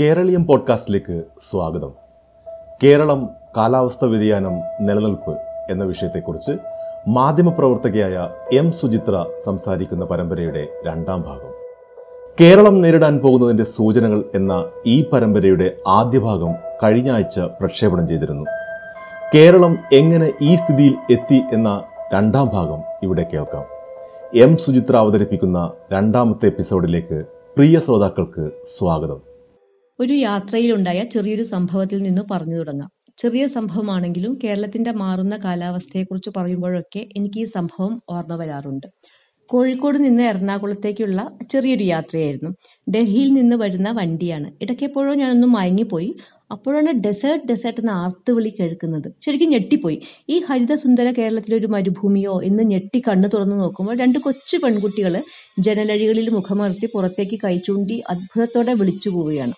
കേരളീയം പോഡ്കാസ്റ്റിലേക്ക് സ്വാഗതം. കേരളം കാലാവസ്ഥ വ്യതിയാനം നിലനിൽപ്പ് എന്ന വിഷയത്തെക്കുറിച്ച് മാധ്യമപ്രവർത്തകയായ എം സുചിത്ര സംസാരിക്കുന്ന പരമ്പരയുടെ രണ്ടാം ഭാഗം. കേരളം നേരിടാൻ പോകുന്നതിന്റെ സൂചനകൾ എന്ന ഈ പരമ്പരയുടെ ആദ്യ ഭാഗം കഴിഞ്ഞ ആഴ്ച പ്രക്ഷേപണം ചെയ്തിരുന്നു. കേരളം എങ്ങനെ ഈ സ്ഥിതിയിൽ എത്തി എന്ന രണ്ടാം ഭാഗം ഇവിടെ കേൾക്കാം. എം സുചിത്ര അവതരിപ്പിക്കുന്ന രണ്ടാമത്തെ എപ്പിസോഡിലേക്ക് പ്രിയ ശ്രോതാക്കൾക്ക് സ്വാഗതം. ഒരു യാത്രയിലുണ്ടായ ചെറിയൊരു സംഭവത്തിൽ നിന്ന് പറഞ്ഞു തുടങ്ങാം. ചെറിയ സംഭവമാണെങ്കിലും കേരളത്തിന്റെ മാറുന്ന കാലാവസ്ഥയെക്കുറിച്ച് പറയുമ്പോഴൊക്കെ എനിക്ക് ഈ സംഭവം ഓർമ്മ വരാറുണ്ട്. കോഴിക്കോട് നിന്ന് എറണാകുളത്തേക്കുള്ള ചെറിയൊരു യാത്രയായിരുന്നു. ഡൽഹിയിൽ നിന്ന് വരുന്ന വണ്ടിയാണ്. ഇടയ്ക്കെപ്പോഴോ ഞാനൊന്ന് മയങ്ങിപ്പോയി. അപ്പോഴാണ് ഡെസേർട്ട് ഡെസേർട്ട് എന്ന ആർത്തുവിളി കേൾക്കുന്നത്. ശരിക്കും ഞെട്ടിപ്പോയി. ഈ ഹരിതസുന്ദര കേരളത്തിലെ ഒരു മരുഭൂമിയോ എന്ന് ഞെട്ടി കണ്ണു തുറന്നു നോക്കുമ്പോൾ രണ്ട് കൊച്ചു പെൺകുട്ടികൾ ജനലഴികളിൽ മുഖമർത്തി പുറത്തേക്ക് കൈ ചൂണ്ടി അത്ഭുതത്തോടെ വിളിച്ചു പോവുകയാണ്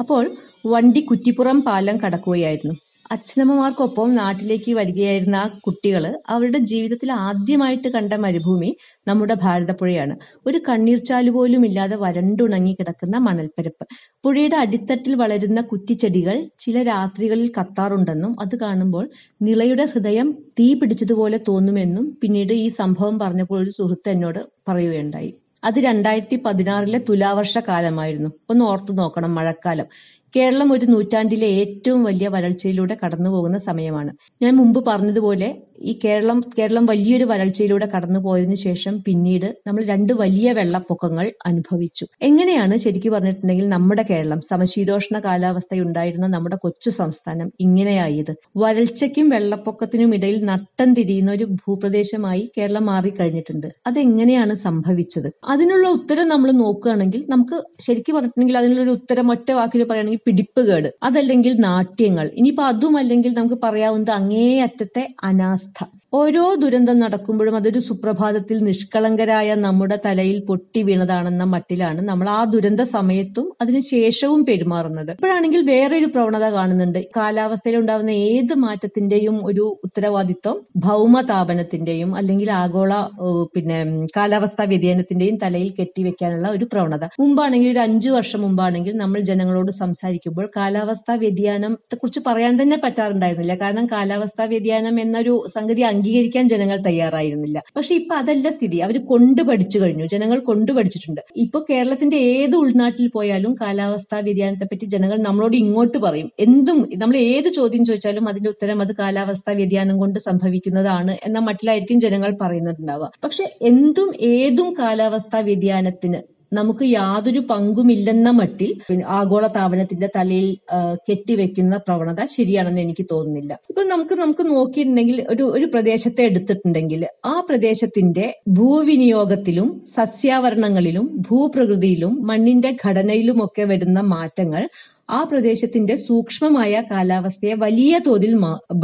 അപ്പോൾ വണ്ടി കുറ്റിപ്പുറം പാലം കടക്കുകയായിരുന്നു. അച്ഛനമ്മമാർക്കൊപ്പം നാട്ടിലേക്ക് വരികയായിരുന്ന ആ കുട്ടികൾ അവരുടെ ജീവിതത്തിൽ ആദ്യമായിട്ട് കണ്ട മരുഭൂമി നമ്മുടെ ഭാരതപ്പുഴയാണ്. ഒരു കണ്ണീർച്ചാലു പോലും ഇല്ലാതെ വരണ്ടുണങ്ങി കിടക്കുന്ന മണൽപ്പരപ്പ്. പുഴയുടെ അടിത്തട്ടിൽ വളരുന്ന കുറ്റിച്ചെടികൾ ചില രാത്രികളിൽ കത്താറുണ്ടെന്നും അത് കാണുമ്പോൾ നിളയുടെ ഹൃദയം തീ പിടിച്ചതുപോലെ തോന്നുമെന്നും പിന്നീട് ഈ സംഭവം പറഞ്ഞപ്പോൾ ഒരു സുഹൃത്ത് എന്നോട് പറയുകയുണ്ടായി. അത് രണ്ടായിരത്തി പതിനാറിലെ തുലാവർഷ കാലമായിരുന്നു. ഒന്ന് ഓർത്തു നോക്കണം മഴക്കാലം. കേരളം ഒരു നൂറ്റാണ്ടിലെ ഏറ്റവും വലിയ വരൾച്ചയിലൂടെ കടന്നു പോകുന്ന സമയമാണ്. ഞാൻ മുമ്പ് പറഞ്ഞതുപോലെ ഈ കേരളം കേരളം വലിയൊരു വരൾച്ചയിലൂടെ കടന്നു പോയതിനു ശേഷം പിന്നീട് നമ്മൾ രണ്ട് വലിയ വെള്ളപ്പൊക്കങ്ങൾ അനുഭവിച്ചു. എങ്ങനെയാണ് ശരിക്കും പറഞ്ഞിട്ടുണ്ടെങ്കിൽ നമ്മുടെ കേരളം സമശീതോഷ്ണ കാലാവസ്ഥയുണ്ടായിരുന്ന നമ്മുടെ കൊച്ചു സംസ്ഥാനം ഇങ്ങനെയായത്. വരൾച്ചയ്ക്കും വെള്ളപ്പൊക്കത്തിനും ഇടയിൽ നട്ടം തിരിയുന്ന ഒരു ഭൂപ്രദേശമായി കേരളം മാറിക്കഴിഞ്ഞിട്ടുണ്ട്. അതെങ്ങനെയാണ് സംഭവിച്ചത്? അതിനുള്ള ഉത്തരം നമ്മൾ നോക്കുകയാണെങ്കിൽ നമുക്ക് ശരിക്കും പറഞ്ഞിട്ടുണ്ടെങ്കിൽ അതിനുള്ള ഒരു ഉത്തരം ഒറ്റ വാക്കിൽ പറയുകയാണെങ്കിൽ പിടിപ്പുകേട്. അതല്ലെങ്കിൽ നാട്യങ്ങൾ. ഇനിയിപ്പോ അതും അല്ലെങ്കിൽ നമുക്ക് പറയാവുന്നത് അങ്ങേയറ്റത്തെ അനാസ്ഥ. ഓരോ ദുരന്തം നടക്കുമ്പോഴും അതൊരു സുപ്രഭാതത്തിൽ നിഷ്കളങ്കരായ നമ്മുടെ തലയിൽ പൊട്ടി വീണതാണെന്ന മട്ടിലാണ് നമ്മൾ ആ ദുരന്ത സമയത്തും അതിനുശേഷവും പെരുമാറുന്നത്. ഇപ്പോഴാണെങ്കിൽ വേറൊരു പ്രവണത കാണുന്നുണ്ട്. കാലാവസ്ഥയിൽ ഉണ്ടാകുന്ന ഏത് മാറ്റത്തിന്റെയും ഒരു ഉത്തരവാദിത്വം ഭൗമതാപനത്തിന്റെയും അല്ലെങ്കിൽ ആഗോള പിന്നെ കാലാവസ്ഥാ വ്യതിയാനത്തിന്റെയും തലയിൽ കെട്ടിവെക്കാനുള്ള ഒരു പ്രവണത. മുമ്പാണെങ്കിൽ ഒരു അഞ്ചു വർഷം മുമ്പാണെങ്കിൽ നമ്മൾ ജനങ്ങളോട് സംസാരിക്കുമ്പോൾ കാലാവസ്ഥാ വ്യതിയാനത്തെ കുറിച്ച് പറയാൻ തന്നെ പറ്റാറുണ്ടായിരുന്നില്ല. കാരണം കാലാവസ്ഥാ വ്യതിയാനം എന്നൊരു സംഗതി അംഗീകരിക്കാൻ ജനങ്ങൾ തയ്യാറായിരുന്നില്ല. പക്ഷെ ഇപ്പൊ അതല്ല സ്ഥിതി. അവർ കൊണ്ടു പഠിച്ചു കഴിഞ്ഞു. ജനങ്ങൾ കൊണ്ടു പഠിച്ചിട്ടുണ്ട്. ഇപ്പൊ കേരളത്തിന്റെ ഏത് ഉൾനാട്ടിൽ പോയാലും കാലാവസ്ഥാ വ്യതിയാനത്തെ പറ്റി ജനങ്ങൾ നമ്മളോട് ഇങ്ങോട്ട് പറയും. എന്തും നമ്മൾ ഏത് ചോദ്യം ചോദിച്ചാലും അതിന്റെ ഉത്തരം അത് കാലാവസ്ഥാ വ്യതിയാനം കൊണ്ട് സംഭവിക്കുന്നതാണ് എന്ന മട്ടിലായിരിക്കും ജനങ്ങൾ പറയുന്നുണ്ടാവുക. പക്ഷെ എന്തും ഏതും കാലാവസ്ഥാ വ്യതിയാനത്തിന് നമുക്ക് യാതൊരു പങ്കുമില്ലെന്ന മട്ടിൽ ആഗോളതാപനത്തിന്റെ ആഗോള താപനത്തിന്റെ തലയിൽ കെട്ടിവെക്കുന്ന പ്രവണത ശരിയാണെന്ന് എനിക്ക് തോന്നുന്നില്ല. ഇപ്പൊ നമുക്ക് നമുക്ക് നോക്കിയിട്ടുണ്ടെങ്കിൽ ഒരു ഒരു പ്രദേശത്തെ എടുത്തിട്ടുണ്ടെങ്കിൽ ആ പ്രദേശത്തിന്റെ ഭൂവിനിയോഗത്തിലും സസ്യാവരണങ്ങളിലും ഭൂപ്രകൃതിയിലും മണ്ണിന്റെ ഘടനയിലുമൊക്കെ വരുന്ന മാറ്റങ്ങൾ ആ പ്രദേശത്തിന്റെ സൂക്ഷ്മമായ കാലാവസ്ഥയെ വലിയ തോതിൽ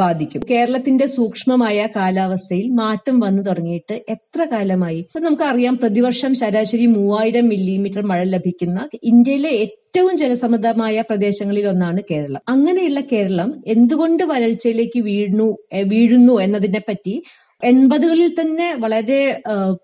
ബാധിക്കും. കേരളത്തിന്റെ സൂക്ഷ്മമായ കാലാവസ്ഥയിൽ മാറ്റം വന്നു തുടങ്ങിയിട്ട് എത്ര കാലമായി? ഇപ്പൊ നമുക്കറിയാം പ്രതിവർഷം ശരാശരി മൂവായിരം മില്ലിമീറ്റർ മഴ ലഭിക്കുന്ന ഇന്ത്യയിലെ ഏറ്റവും ജനസമ്മതമായ പ്രദേശങ്ങളിൽ ഒന്നാണ് കേരളം. അങ്ങനെയുള്ള കേരളം എന്തുകൊണ്ട് വരൾച്ചയിലേക്ക് വീഴുന്നു വീഴുന്നു എന്നതിനെ പറ്റി എൺപതുകളിൽ തന്നെ വളരെ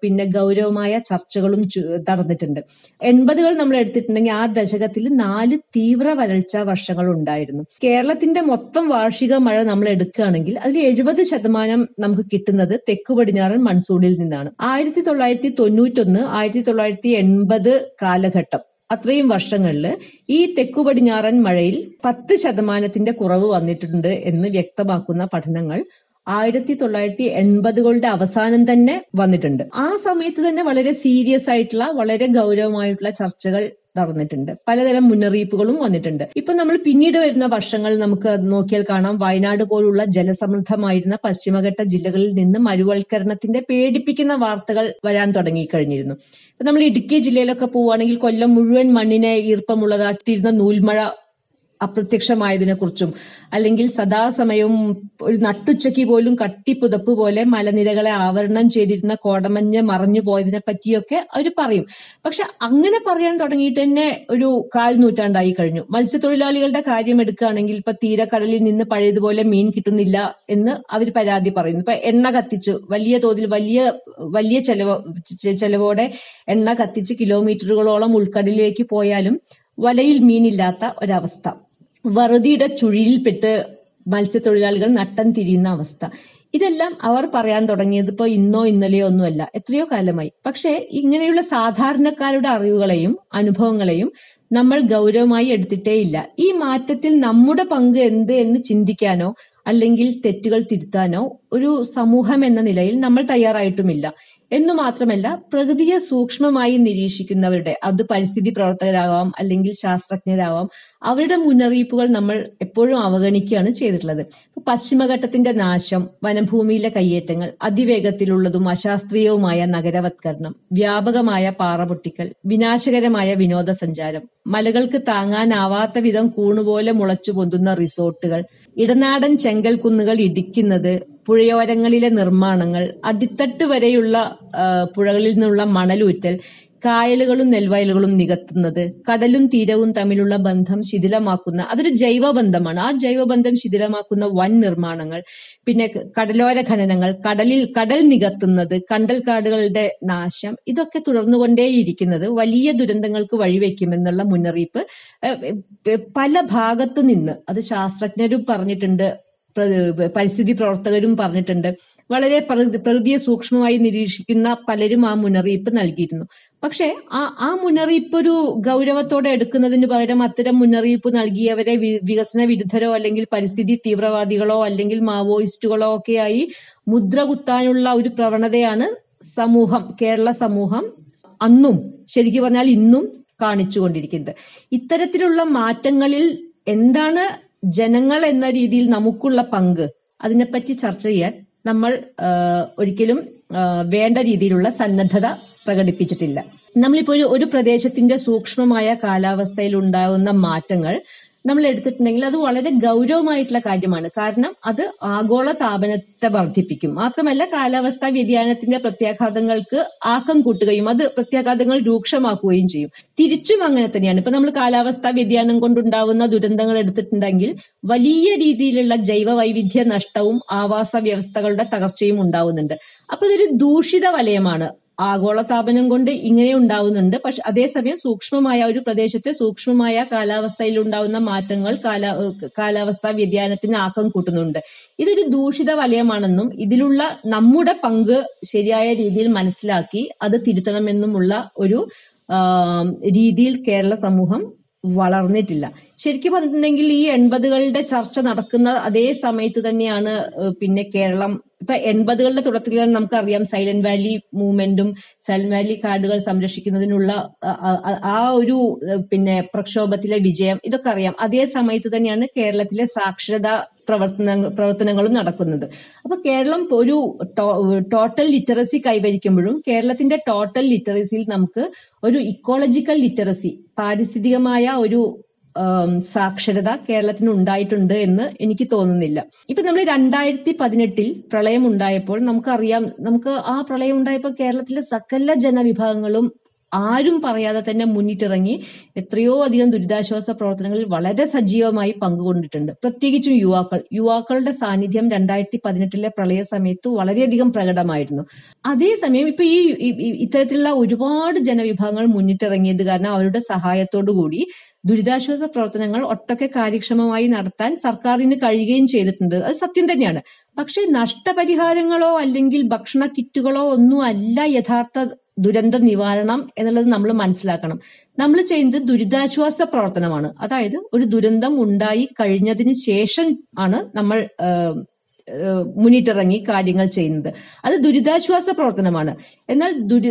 പിന്നെ ഗൗരവമായ ചർച്ചകളും നടന്നിട്ടുണ്ട്. എൺപതുകൾ നമ്മൾ എടുത്തിട്ടുണ്ടെങ്കിൽ ആ ദശകത്തിൽ നാല് തീവ്ര വരൾച്ച വർഷങ്ങൾ ഉണ്ടായിരുന്നു. കേരളത്തിന്റെ മൊത്തം വാർഷിക മഴ നമ്മൾ എടുക്കുകയാണെങ്കിൽ അതിൽ എഴുപത് ശതമാനം നമുക്ക് കിട്ടുന്നത് തെക്കു പടിഞ്ഞാറൻ മൺസൂണിൽ നിന്നാണ്. ആയിരത്തി തൊള്ളായിരത്തി തൊണ്ണൂറ്റൊന്ന് ആയിരത്തി തൊള്ളായിരത്തി എൺപത് കാലഘട്ടം അത്രയും വർഷങ്ങളിൽ ഈ തെക്കു പടിഞ്ഞാറൻ മഴയിൽ പത്ത് ശതമാനത്തിന്റെ കുറവ് വന്നിട്ടുണ്ട് എന്ന് വ്യക്തമാക്കുന്ന പഠനങ്ങൾ ആയിരത്തി തൊള്ളായിരത്തി എൺപതുകളുടെ അവസാനം തന്നെ വന്നിട്ടുണ്ട്. ആ സമയത്ത് തന്നെ വളരെ സീരിയസ് ആയിട്ടുള്ള വളരെ ഗൗരവമായിട്ടുള്ള ചർച്ചകൾ നടന്നിട്ടുണ്ട്. പലതരം മുന്നറിയിപ്പുകളും വന്നിട്ടുണ്ട്. ഇപ്പൊ നമ്മൾ പിന്നീട് വരുന്ന വർഷങ്ങൾ നമുക്ക് നോക്കിയാൽ കാണാം. വയനാട് പോലുള്ള ജലസമൃദ്ധമായിരുന്ന പശ്ചിമഘട്ട ജില്ലകളിൽ നിന്ന് മരുവൽക്കരണത്തിന്റെ പേടിപ്പിക്കുന്ന വാർത്തകൾ വരാൻ തുടങ്ങിക്കഴിഞ്ഞിരുന്നു. നമ്മൾ ഇടുക്കി ജില്ലയിലൊക്കെ പോവുകയാണെങ്കിൽ കൊല്ലം മുഴുവൻ മണ്ണിനെ ഈർപ്പമുള്ളതാക്കിയിരുന്ന നൂൽമഴ അപ്രത്യക്ഷമായതിനെ കുറിച്ചും അല്ലെങ്കിൽ സദാസമയവും ഒരു നട്ടുച്ചയ്ക്ക് പോലും കട്ടിപ്പുതപ്പ് പോലെ മലനിരകളെ ആവരണം ചെയ്തിരുന്ന കോടമഞ്ഞ് മറഞ്ഞു പോയതിനെ പറ്റിയൊക്കെ അവർ പറയും. പക്ഷെ അങ്ങനെ പറയാൻ തുടങ്ങിയിട്ട് തന്നെ ഒരു കാൽ നൂറ്റാണ്ടായി കഴിഞ്ഞു. മത്സ്യത്തൊഴിലാളികളുടെ കാര്യം എടുക്കുകയാണെങ്കിൽ ഇപ്പൊ തീരക്കടലിൽ നിന്ന് പഴയതുപോലെ മീൻ കിട്ടുന്നില്ല എന്ന് അവർ പരാതി പറയുന്നു. ഇപ്പൊ എണ്ണ കത്തിച്ച്. വലിയ തോതിൽ വലിയ വലിയ ചെലവ് ചെലവോടെ എണ്ണ കത്തിച്ച് കിലോമീറ്ററുകളോളം ഉൾക്കടലിലേക്ക് പോയാലും വലയിൽ മീനില്ലാത്ത ഒരവസ്ഥ. വറുതിയുടെ ചുഴിയിൽപ്പെട്ട് മത്സ്യത്തൊഴിലാളികൾ നട്ടം തിരിയുന്ന അവസ്ഥ. ഇതെല്ലാം അവർ പറയാൻ തുടങ്ങിയത് ഇപ്പോൾ ഇന്നോ ഇന്നലെയോ ഒന്നുമല്ല. എത്രയോ കാലമായി. പക്ഷേ ഇങ്ങനെയുള്ള സാധാരണക്കാരുടെ അറിവുകളെയും അനുഭവങ്ങളെയും നമ്മൾ ഗൗരവമായി എടുത്തിട്ടേയില്ല ഈ മാറ്റത്തിൽ നമ്മുടെ പങ്ക് എന്ത് എന്ന് ചിന്തിക്കാനോ അല്ലെങ്കിൽ തെറ്റുകൾ തിരുത്താനോ ഒരു സമൂഹം എന്ന നിലയിൽ നമ്മൾ തയ്യാറായിട്ടുമില്ല. എന്നു മാത്രമല്ല പ്രകൃതിയെ സൂക്ഷ്മമായി നിരീക്ഷിക്കുന്നവരുടെ അത് പരിസ്ഥിതി പ്രവർത്തകരാവാം അല്ലെങ്കിൽ ശാസ്ത്രജ്ഞരാവാം അവരുടെ മുന്നറിയിപ്പുകൾ നമ്മൾ എപ്പോഴും അവഗണിക്കുകയാണ് ചെയ്തിട്ടുള്ളത്. പശ്ചിമഘട്ടത്തിന്റെ നാശം വനഭൂമിയിലെ കയ്യേറ്റങ്ങൾ അതിവേഗത്തിലുള്ളതും അശാസ്ത്രീയവുമായ നഗരവത്കരണം വ്യാപകമായ പാറപൊട്ടിക്കൽ വിനാശകരമായ വിനോദസഞ്ചാരം മലകൾക്ക് താങ്ങാനാവാത്ത വിധം കൂണുപോലെ മുളച്ചു പൊന്തുന്ന റിസോർട്ടുകൾ ഇടനാടൻ ചെങ്കൽ കുന്നുകൾ ഇടിക്കുന്നത് പുഴയോരങ്ങളിലെ നിർമ്മാണങ്ങൾ അടിത്തട്ട് വരെയുള്ള പുഴകളിൽ നിന്നുള്ള മണലൂറ്റൽ കായലുകളും നെൽവയലുകളും നികത്തുന്നത് കടലും തീരവും തമ്മിലുള്ള ബന്ധം ശിഥിലമാക്കുന്ന അതൊരു ജൈവബന്ധമാണ്. ആ ജൈവബന്ധം ശിഥിലമാക്കുന്ന വൻ നിർമ്മാണങ്ങൾ പിന്നെ കടലോര ഖനനങ്ങൾ കടലിൽ കടൽ നികത്തുന്നത് കണ്ടൽക്കാടുകളുടെ നാശം ഇതൊക്കെ തുടർന്നുകൊണ്ടേയിരിക്കുന്നത് വലിയ ദുരന്തങ്ങൾക്ക് വഴിവെക്കുമെന്നുള്ള മുന്നറിയിപ്പ് പല ഭാഗത്തു നിന്ന് അത് ശാസ്ത്രജ്ഞരും പറഞ്ഞിട്ടുണ്ട് പരിസ്ഥിതി പ്രവർത്തകരും പറഞ്ഞിട്ടുണ്ട്. വളരെ പ്രകൃതി- പ്രകൃതിയെ സൂക്ഷ്മമായി നിരീക്ഷിക്കുന്ന പലരും ആ മുന്നറിയിപ്പ് നൽകിയിരുന്നു. പക്ഷെ ആ ആ മുന്നറിയിപ്പ് ഒരു ഗൗരവത്തോടെ എടുക്കുന്നതിന് പകരം അത്തരം മുന്നറിയിപ്പ് നൽകിയവരെ വികസന വിരുദ്ധരോ അല്ലെങ്കിൽ പരിസ്ഥിതി തീവ്രവാദികളോ അല്ലെങ്കിൽ മാവോയിസ്റ്റുകളോ ഒക്കെയായി മുദ്ര കുത്താനുള്ള ഒരു പ്രവണതയാണ് സമൂഹം കേരള സമൂഹം അന്നും ശരിക്കും പറഞ്ഞാൽ ഇന്നും കാണിച്ചുകൊണ്ടിരിക്കുന്നത് ഇത്തരത്തിലുള്ള മാറ്റങ്ങളിൽ എന്താണ് ജനങ്ങൾ എന്ന രീതിയിൽ നമുക്കുള്ള പങ്ക് അതിനെപ്പറ്റി ചർച്ച ചെയ്യാൻ നമ്മൾ ഒരിക്കലും വേണ്ട രീതിയിലുള്ള സന്നദ്ധത പ്രകടിപ്പിച്ചിട്ടില്ല. നമ്മളിപ്പോ ഒരു ഒരു പ്രദേശത്തിന്റെ സൂക്ഷ്മമായ കാലാവസ്ഥയിൽ ഉണ്ടാകുന്ന മാറ്റങ്ങൾ നമ്മൾ എടുത്തിട്ടുണ്ടെങ്കിൽ അത് വളരെ ഗൗരവമായിട്ടുള്ള കാര്യമാണ്. കാരണം അത് ആഗോള താപനത്തെ വർദ്ധിപ്പിക്കും. മാത്രമല്ല കാലാവസ്ഥാ വ്യതിയാനത്തിന്റെ പ്രത്യാഘാതങ്ങൾക്ക് ആക്കം കൂട്ടുകയും അത് പ്രത്യാഘാതങ്ങൾ രൂക്ഷമാക്കുകയും ചെയ്യും. തിരിച്ചും അങ്ങനെ തന്നെയാണ്. ഇപ്പൊ നമ്മൾ കാലാവസ്ഥാ വ്യതിയാനം കൊണ്ടുണ്ടാവുന്ന ദുരന്തങ്ങൾ എടുത്തിട്ടുണ്ടെങ്കിൽ വലിയ രീതിയിലുള്ള ജൈവ വൈവിധ്യ നഷ്ടവും ആവാസ വ്യവസ്ഥകളുടെ തകർച്ചയും ഉണ്ടാവുന്നുണ്ട്. അപ്പൊ ഇതൊരു ദൂഷിത വലയമാണ്. ആഗോളതാപനം കൊണ്ട് ഇങ്ങനെ ഉണ്ടാവുന്നുണ്ട്. പക്ഷെ അതേസമയം സൂക്ഷ്മമായ ഒരു പ്രദേശത്തെ സൂക്ഷ്മമായ കാലാവസ്ഥയിൽ ഉണ്ടാവുന്ന മാറ്റങ്ങൾ കാലാ കാലാവസ്ഥാ വ്യതിയാനത്തിന് ആക്കം കൂട്ടുന്നുണ്ട്. ഇതൊരു ദൂഷിത വലയമാണെന്നും ഇതിലുള്ള നമ്മുടെ പങ്ക് ശരിയായ രീതിയിൽ മനസ്സിലാക്കി അത് തിരുത്തണമെന്നുമുള്ള ഒരു രീതിയിൽ കേരള സമൂഹം വളർന്നിട്ടില്ല. ശരിക്കും പറഞ്ഞിട്ടുണ്ടെങ്കിൽ ഈ എൺപതുകളുടെ ചർച്ച നടക്കുന്ന അതേ സമയത്ത് തന്നെയാണ് പിന്നെ കേരളം. ഇപ്പൊ എൺപതുകളുടെ തുടക്കത്തിൽ തന്നെ നമുക്കറിയാം സൈലന്റ് വാലി മൂവ്മെന്റും സൈലന്റ് വാലി കാർഡുകൾ സംരക്ഷിക്കുന്നതിനുള്ള ആ- ഒരു പിന്നെ പ്രക്ഷോഭത്തിലെ വിജയം ഇതൊക്കെ അറിയാം. അതേ സമയത്ത് തന്നെയാണ് കേരളത്തിലെ സാക്ഷരതാ പ്രവർത്തന പ്രവർത്തനങ്ങളും നടക്കുന്നത്. അപ്പൊ കേരളം ഒരു ടോട്ടൽ ലിറ്ററസി കൈവരിക്കുമ്പോഴും കേരളത്തിന്റെ ടോട്ടൽ ലിറ്ററസിയിൽ നമുക്ക് ഒരു ഇക്കോളജിക്കൽ ലിറ്ററസി പാരിസ്ഥിതികമായ ഒരു സാക്ഷരത കേരളത്തിന് ഉണ്ടായിട്ടുണ്ട് എന്ന് എനിക്ക് തോന്നുന്നില്ല. ഇപ്പൊ നമ്മൾ രണ്ടായിരത്തി പതിനെട്ടിൽ പ്രളയം ഉണ്ടായപ്പോൾ നമുക്കറിയാം നമുക്ക് ആ പ്രളയം ഉണ്ടായപ്പോൾ കേരളത്തിലെ സകല ജനവിഭാഗങ്ങളും ആരും പറയാതെ തന്നെ മുന്നിട്ടിറങ്ങി എത്രയോ അധികം ദുരിതാശ്വാസ പ്രവർത്തനങ്ങളിൽ വളരെ സജീവമായി പങ്കുകൊണ്ടിട്ടുണ്ട്. പ്രത്യേകിച്ചും യുവാക്കൾ. യുവാക്കളുടെ സാന്നിധ്യം രണ്ടായിരത്തി പതിനെട്ടിലെ പ്രളയ സമയത്ത് വളരെയധികം പ്രകടമായിരുന്നു. അതേസമയം ഇപ്പൊ ഈ ഇത്തരത്തിലുള്ള ഒരുപാട് ജനവിഭാഗങ്ങൾ മുന്നിട്ടിറങ്ങിയത് കാരണം അവരുടെ സഹായത്തോടു കൂടി ദുരിതാശ്വാസ പ്രവർത്തനങ്ങൾ ഒട്ടൊക്കെ കാര്യക്ഷമമായി നടത്താൻ സർക്കാരിന് കഴിയുകയും ചെയ്തിട്ടുണ്ട്. അത് സത്യം തന്നെയാണ്. പക്ഷേ നഷ്ടപരിഹാരങ്ങളോ അല്ലെങ്കിൽ ഭക്ഷണ കിറ്റുകളോ ഒന്നും അല്ല യഥാർത്ഥ ദുരന്ത നിവാരണം എന്നുള്ളത് നമ്മൾ മനസ്സിലാക്കണം. നമ്മൾ ചെയ്യുന്നത് ദുരിതാശ്വാസ പ്രവർത്തനമാണ്. അതായത് ഒരു ദുരന്തം ഉണ്ടായി കഴിഞ്ഞതിന് ശേഷം ആണ് നമ്മൾ മുന്നിട്ടിറങ്ങി കാര്യങ്ങൾ ചെയ്യുന്നത്. അത് ദുരിതാശ്വാസ പ്രവർത്തനമാണ്. എന്നാൽ ദുരി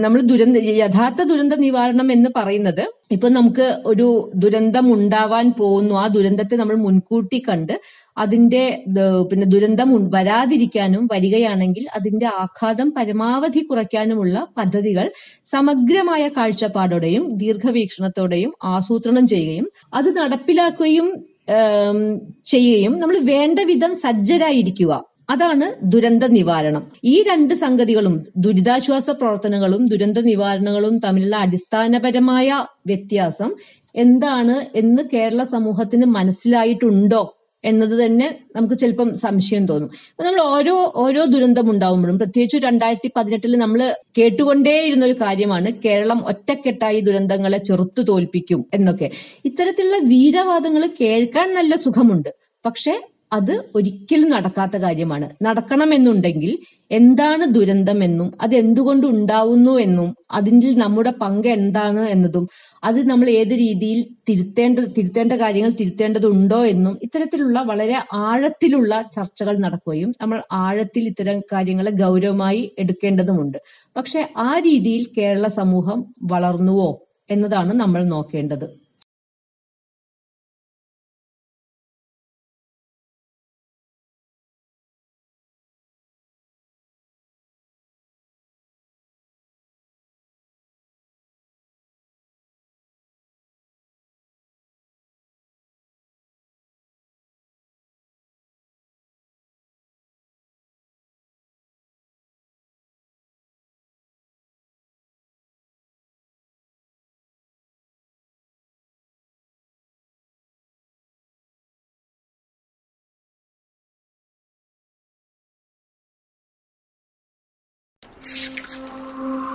നമ്മൾ ദുരന്ത യഥാർത്ഥ ദുരന്ത നിവാരണം എന്ന് പറയുന്നത് ഇപ്പൊ നമുക്ക് ഒരു ദുരന്തം ഉണ്ടാവാൻ പോകുന്നു. ആ ദുരന്തത്തെ നമ്മൾ മുൻകൂട്ടി കണ്ട് അതിന്റെ പിന്നെ ദുരന്തം വരാതിരിക്കാനും വരികയാണെങ്കിൽ അതിന്റെ ആഘാതം പരമാവധി കുറയ്ക്കാനുമുള്ള പദ്ധതികൾ സമഗ്രമായ കാഴ്ചപ്പാടോടെയും ദീർഘവീക്ഷണത്തോടെയും ആസൂത്രണം ചെയ്യുകയും അത് നടപ്പിലാക്കുകയും ചെയ്യുകയും നമ്മൾ വേണ്ട വിധം സജ്ജരായിരിക്കുക. അതാണ് ദുരന്ത നിവാരണം. ഈ രണ്ട് സംഗതികളും ദുരിതാശ്വാസ പ്രവർത്തനങ്ങളും ദുരന്ത നിവാരണങ്ങളും തമ്മിലുള്ള അടിസ്ഥാനപരമായ വ്യത്യാസം എന്താണ് എന്ന് കേരള സമൂഹത്തിന് മനസ്സിലായിട്ടുണ്ടോ? എന്നത് തന്നെ നമുക്ക് ചിലപ്പം സംശയം തോന്നും. നമ്മൾ ഓരോ ഓരോ ദുരന്തം ഉണ്ടാവുമ്പോഴും പ്രത്യേകിച്ച് രണ്ടായിരത്തി പതിനെട്ടിൽ നമ്മൾ കേട്ടുകൊണ്ടേയിരുന്ന ഒരു കാര്യമാണ് കേരളം ഒറ്റക്കെട്ടായി ദുരന്തങ്ങളെ ചെറുത്തു തോൽപ്പിക്കും എന്നൊക്കെ. ഇത്തരത്തിലുള്ള വീരവാദങ്ങൾ കേൾക്കാൻ നല്ല സുഖമുണ്ട്. പക്ഷെ അത് ഒരിക്കലും നടക്കാത്ത കാര്യമാണ്. നടക്കണമെന്നുണ്ടെങ്കിൽ എന്താണ് ദുരന്തം എന്നും അത് എന്തുകൊണ്ട് ഉണ്ടാവുന്നു എന്നും അതിന്റെ നമ്മുടെ പങ്ക് എന്താണ് എന്നതും അത് നമ്മൾ ഏത് രീതിയിൽ തിരുത്തേണ്ട തിരുത്തേണ്ട കാര്യങ്ങൾ തിരുത്തേണ്ടതുണ്ടോ എന്നും ഇത്തരത്തിലുള്ള വളരെ ആഴത്തിലുള്ള ചർച്ചകൾ നടക്കുകയും നമ്മൾ ആഴത്തിൽ ഇത്തരം കാര്യങ്ങളെ ഗൗരവമായി എടുക്കേണ്ടതുമുണ്ട്. പക്ഷെ ആ രീതിയിൽ കേരള സമൂഹം വളർന്നുവോ എന്നതാണ് നമ്മൾ നോക്കേണ്ടത്. ああ。